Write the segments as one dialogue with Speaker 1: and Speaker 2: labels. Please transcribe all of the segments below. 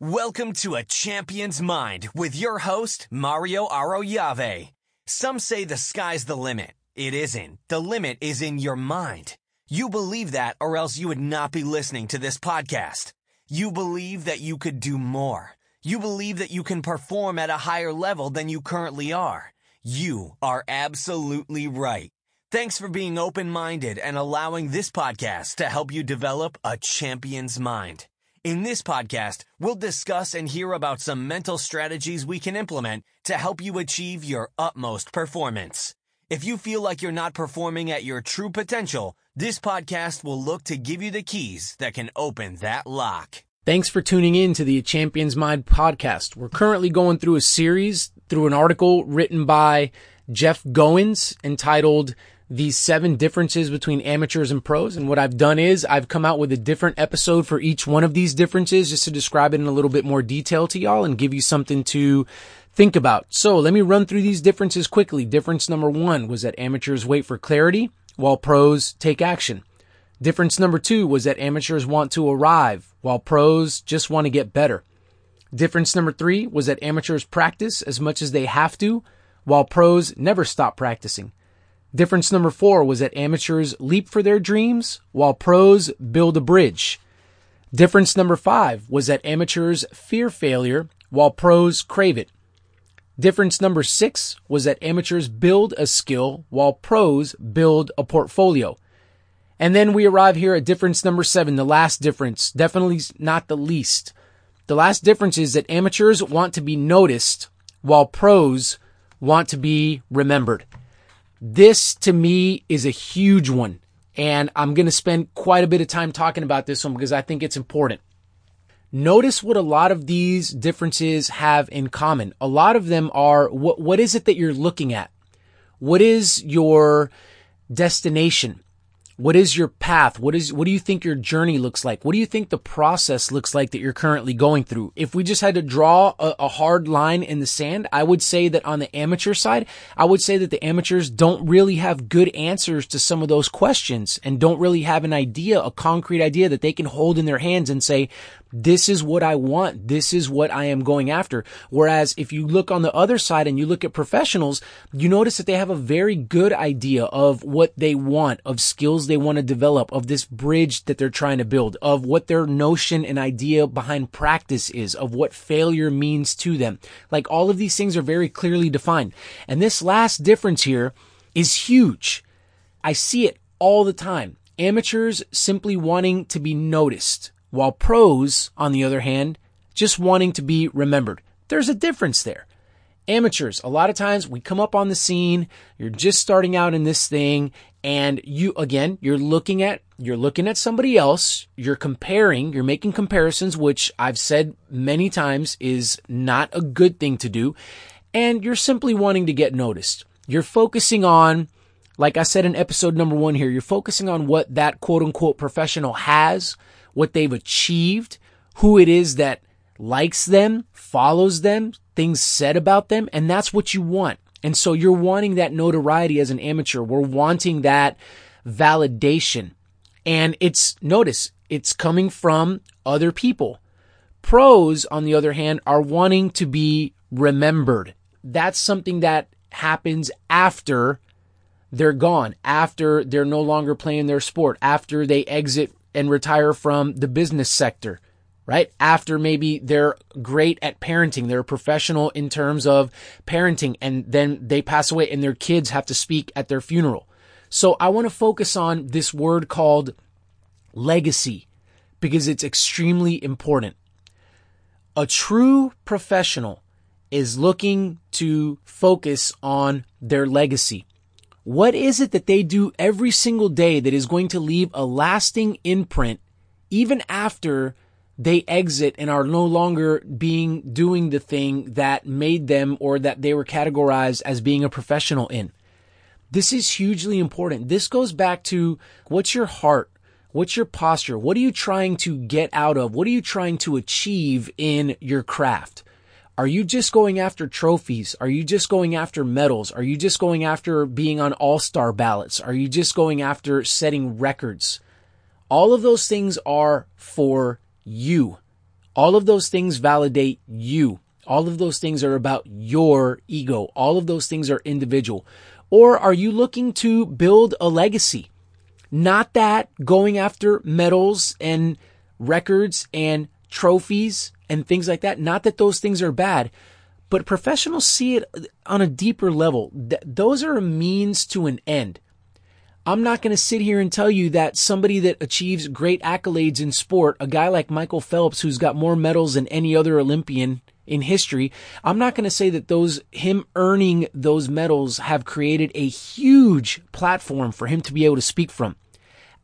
Speaker 1: Welcome to A Champion's Mind with your host, Mario Arroyave. Some say the sky's the limit. It isn't. The limit is in your mind. You believe that or else you would not be listening to this podcast. You believe that you could do more. You believe that you can perform at a higher level than you currently are. You are absolutely right. Thanks for being open-minded and allowing this podcast to help you develop a champion's mind. In this podcast, we'll discuss and hear about some mental strategies we can implement to help you achieve your utmost performance. If you feel like you're not performing at your true potential, this podcast will look to give you the keys that can open that lock.
Speaker 2: Thanks for tuning in to the Champions Mind podcast. We're currently going through a series through an article written by Jeff Goins entitled these seven differences between amateurs and pros. And what I've done is I've come out with a different episode for each one of these differences just to describe it in a little bit more detail to y'all and give you something to think about. So let me run through these differences quickly. Difference number one was that amateurs wait for clarity while pros take action. Difference number two was that amateurs want to arrive while pros just want to get better. Difference number three was that amateurs practice as much as they have to while pros never stop practicing. Difference number four was that amateurs leap for their dreams while pros build a bridge. Difference number five was that amateurs fear failure while pros crave it. Difference number six was that amateurs build a skill while pros build a portfolio. And then we arrive here at difference number seven, the last difference, definitely not the least. The last difference is that amateurs want to be noticed while pros want to be remembered. This to me is a huge one. And I'm going to spend quite a bit of time talking about this one because I think it's important. Notice what a lot of these differences have in common. A lot of them are what, what is it that you're looking at? What is your destination? What is your path? What is, what do you think your journey looks like? What do you think the process looks like that you're currently going through? If we just had to draw a, a, hard line in the sand, I would say that on the amateur side, I would say that the amateurs don't really have good answers to some of those questions and don't really have an idea, a concrete idea that they can hold in their hands and say, this is what I want. This is what I am going after. Whereas if you look on the other side and you look at professionals, you notice that they have a very good idea of what they want, of skills they want to develop, of this bridge that they're trying to build, of what their notion and idea behind practice is, of what failure means to them. Like all of these things are very clearly defined. And this last difference here is huge. I see it all the time. Amateurs simply wanting to be noticed while pros, on the other hand, just wanting to be remembered. There's a difference there. Amateurs, a lot of times we come up on the scene, you're just starting out in this thing, and you, again, you're looking at, you're looking at somebody else, you're comparing, you're making comparisons, which I've said many times is not a good thing to do, and you're simply wanting to get noticed. You're focusing on, like I said in episode number one here, you're focusing on what that quote unquote professional has, what they've achieved, who it is that likes them, follows them, things said about them, and that's what you want. And so you're wanting that notoriety as an amateur. We're wanting that validation. And it's, notice, it's coming from other people. Pros, on the other hand, are wanting to be remembered. That's something that happens after they're gone, after they're no longer playing their sport, after they exit and retire from the business sector, right? After maybe they're great at parenting, they're professional in terms of parenting, and then they pass away and their kids have to speak at their funeral. So I want to focus on this word called legacy because it's extremely important. A true professional is looking to focus on their legacy. What is it that they do every single day that is going to leave a lasting imprint even after they exit and are no longer being doing the thing that made them or that they were categorized as being a professional in? This is hugely important. This goes back to what's your heart? What's your posture? What are you trying to get out of? What are you trying to achieve in your craft? Are you just going after trophies? Are you just going after medals? Are you just going after being on all star ballots? Are you just going after setting records? All of those things are for you. All of those things validate you. All of those things are about your ego. All of those things are individual. Or are you looking to build a legacy? Not that going after medals and records and trophies and things like that. Not that those things are bad, but professionals see it on a deeper level. Th- those are a means to an end. I'm not going to sit here and tell you that somebody that achieves great accolades in sport, a guy like Michael Phelps, who's got more medals than any other Olympian in history, I'm not going to say that those, him earning those medals have created a huge platform for him to be able to speak from.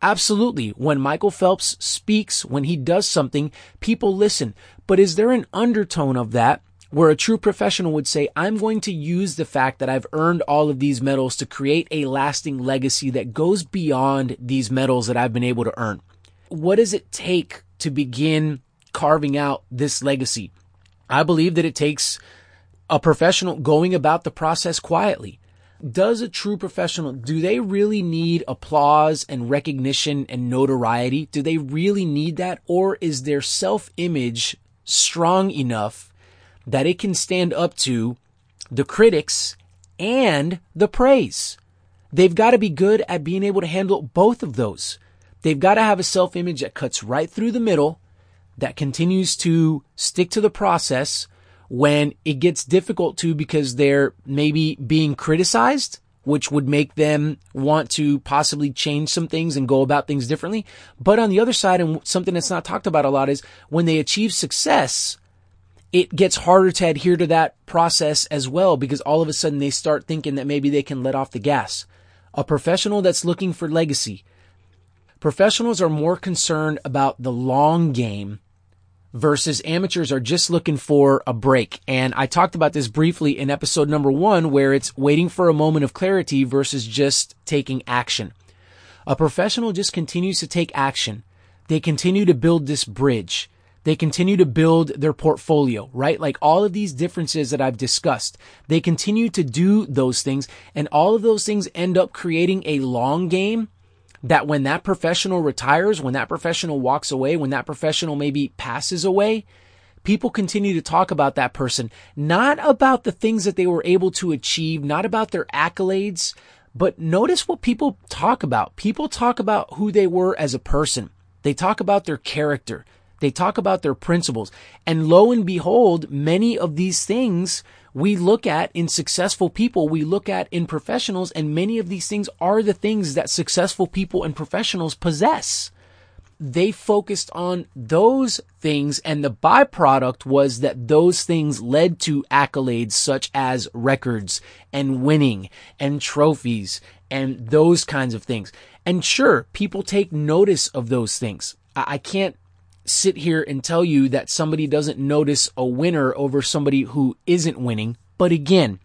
Speaker 2: Absolutely. When Michael Phelps speaks, when he does something, people listen. But is there an undertone of that where a true professional would say, I'm going to use the fact that I've earned all of these medals to create a lasting legacy that goes beyond these medals that I've been able to earn. What does it take to begin carving out this legacy? I believe that it takes a professional going about the process quietly. Does a true professional, do they really need applause and recognition and notoriety? Do they really need that? Or is their self image strong enough that it can stand up to the critics and the praise. They've got to be good at being able to handle both of those. They've got to have a self image that cuts right through the middle, that continues to stick to the process when it gets difficult to because they're maybe being criticized, which would make them want to possibly change some things and go about things differently. But on the other side, and something that's not talked about a lot is when they achieve success, it gets harder to adhere to that process as well because all of a sudden they start thinking that maybe they can let off the gas. A professional that's looking for legacy. Professionals are more concerned about the long game versus amateurs are just looking for a break. And I talked about this briefly in episode number one, where it's waiting for a moment of clarity versus just taking action. A professional just continues to take action. They continue to build this bridge. They continue to build their portfolio, right? Like all of these differences that I've discussed, they continue to do those things and all of those things end up creating a long game that when that professional retires, when that professional walks away, when that professional maybe passes away, people continue to talk about that person, not about the things that they were able to achieve, not about their accolades, but notice what people talk about. People talk about who they were as a person. They talk about their character. They talk about their principles. And lo and behold, many of these things we look at in successful people, we look at in professionals, and many of these things are the things that successful people and professionals possess. They focused on those things, and the byproduct was that those things led to accolades such as records and winning and trophies and those kinds of things. And sure, people take notice of those things. I can't sit here and tell you that somebody doesn't notice a winner over somebody who isn't winning. But again,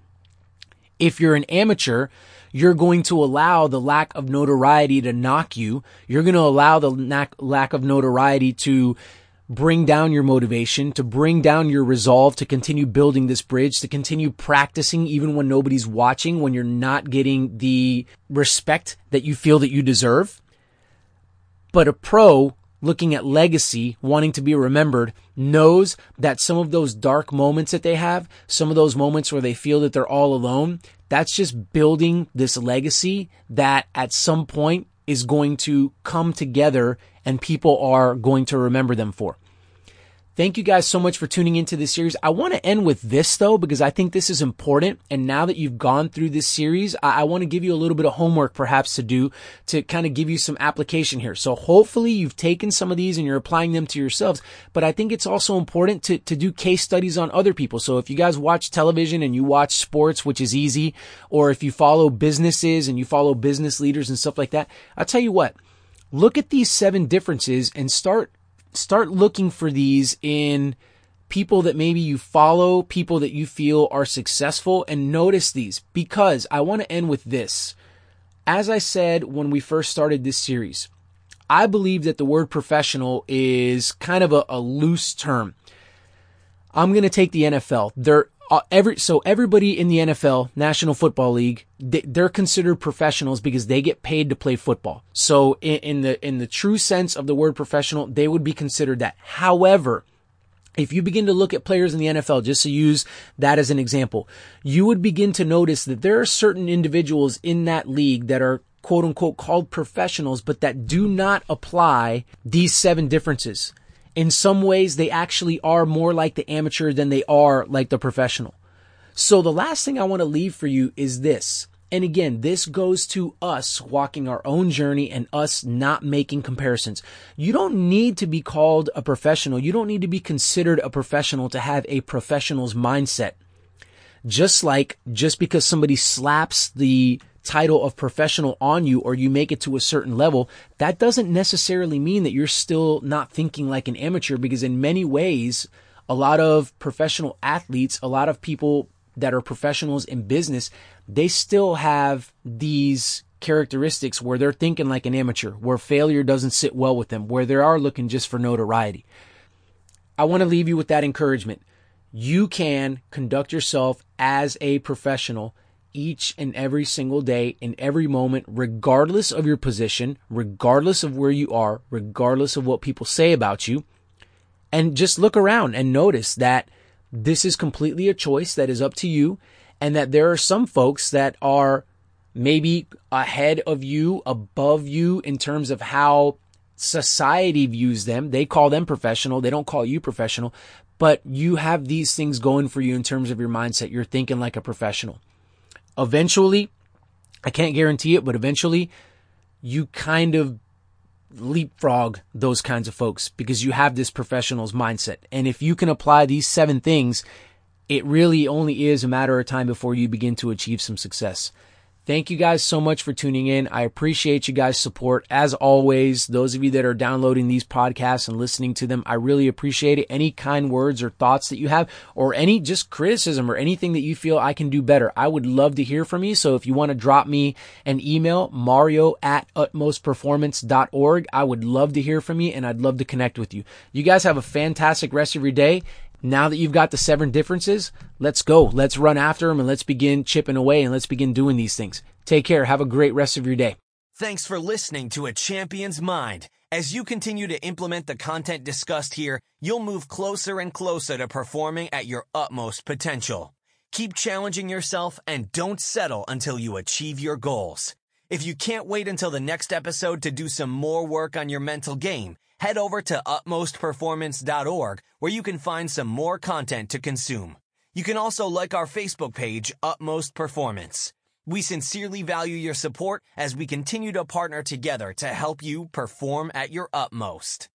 Speaker 2: if you're an amateur, you're going to allow the lack of notoriety to knock you. You're going to allow the lack of notoriety to bring down your motivation, to bring down your resolve to continue building this bridge, to continue practicing even when nobody's watching, when you're not getting the respect that you feel that you deserve. But a pro looking at legacy, wanting to be remembered, knows that some of those dark moments that they have, some of those moments where they feel that they're all alone, that's just building this legacy that at some point is going to come together and people are going to remember them for. Thank you guys so much for tuning into this series. I want to end with this though, because I think this is important. And now that you've gone through this series, I, I want to give you a little bit of homework perhaps to do to kind of give you some application here. So hopefully you've taken some of these and you're applying them to yourselves. But I think it's also important to, to do case studies on other people. So if you guys watch television and you watch sports, which is easy, or if you follow businesses and you follow business leaders and stuff like that, I'll tell you what, look at these seven differences and start start looking for these in people that maybe you follow, people that you feel are successful, and notice these because I want to end with this. As I said when we first started this series, I believe that the word professional is kind of a, a loose term. I'm going to take the NFL. There uh, every so everybody in the NFL, National Football League, they, are considered professionals because they get paid to play football. So in, in the in the true sense of the word professional, they would be considered that. However, If you begin to look at players in the NFL, just to use that as an example, you would begin to notice that there are certain individuals in that league that are quote unquote called professionals, but that do not apply these seven differences. In some ways, they actually are more like the amateur than they are like the professional. So the last thing I want to leave for you is this. And again, this goes to us walking our own journey and us not making comparisons. You don't need to be called a professional. You don't need to be considered a professional to have a professional's mindset. Just like just because somebody slaps the title of professional on you or you make it to a certain level, that doesn't necessarily mean that you're still not thinking like an amateur because in many ways, a lot of professional athletes, a lot of people that are professionals in business, they still have these characteristics where they're thinking like an amateur, where failure doesn't sit well with them, where they are looking just for notoriety. I want to leave you with that encouragement. You can conduct yourself as a professional each and every single day in every moment, regardless of your position, regardless of where you are, regardless of what people say about you. And just look around and notice that this is completely a choice that is up to you and that there are some folks that are maybe ahead of you, above you in terms of how society views them. They call them professional. They don't call you professional, but you have these things going for you in terms of your mindset. You're thinking like a professional. Eventually, I can't guarantee it, but eventually you kind of leapfrog those kinds of folks because you have this professional's mindset. And if you can apply these seven things, it really only is a matter of time before you begin to achieve some success. Thank you guys so much for tuning in. I appreciate you guys' support. As always, those of you that are downloading these podcasts and listening to them, I really appreciate it. Any kind words or thoughts that you have, or any just criticism or anything that you feel I can do better, I would love to hear from you. So if you want to drop me an email, mario at utmostperformance.org, I would love to hear from you and I'd love to connect with you. You guys have a fantastic rest of your day now that you've got the seven differences, let's go. Let's run after them and let's begin chipping away and let's begin doing these things. Take care. Have a great rest of your day.
Speaker 1: Thanks for listening to A Champion's Mind. As you continue to implement the content discussed here, you'll move closer and closer to performing at your utmost potential. Keep challenging yourself and don't settle until you achieve your goals. If you can't wait until the next episode to do some more work on your mental game, head over to utmostperformance.org where you can find some more content to consume. You can also like our Facebook page, Utmost Performance. We sincerely value your support as we continue to partner together to help you perform at your utmost.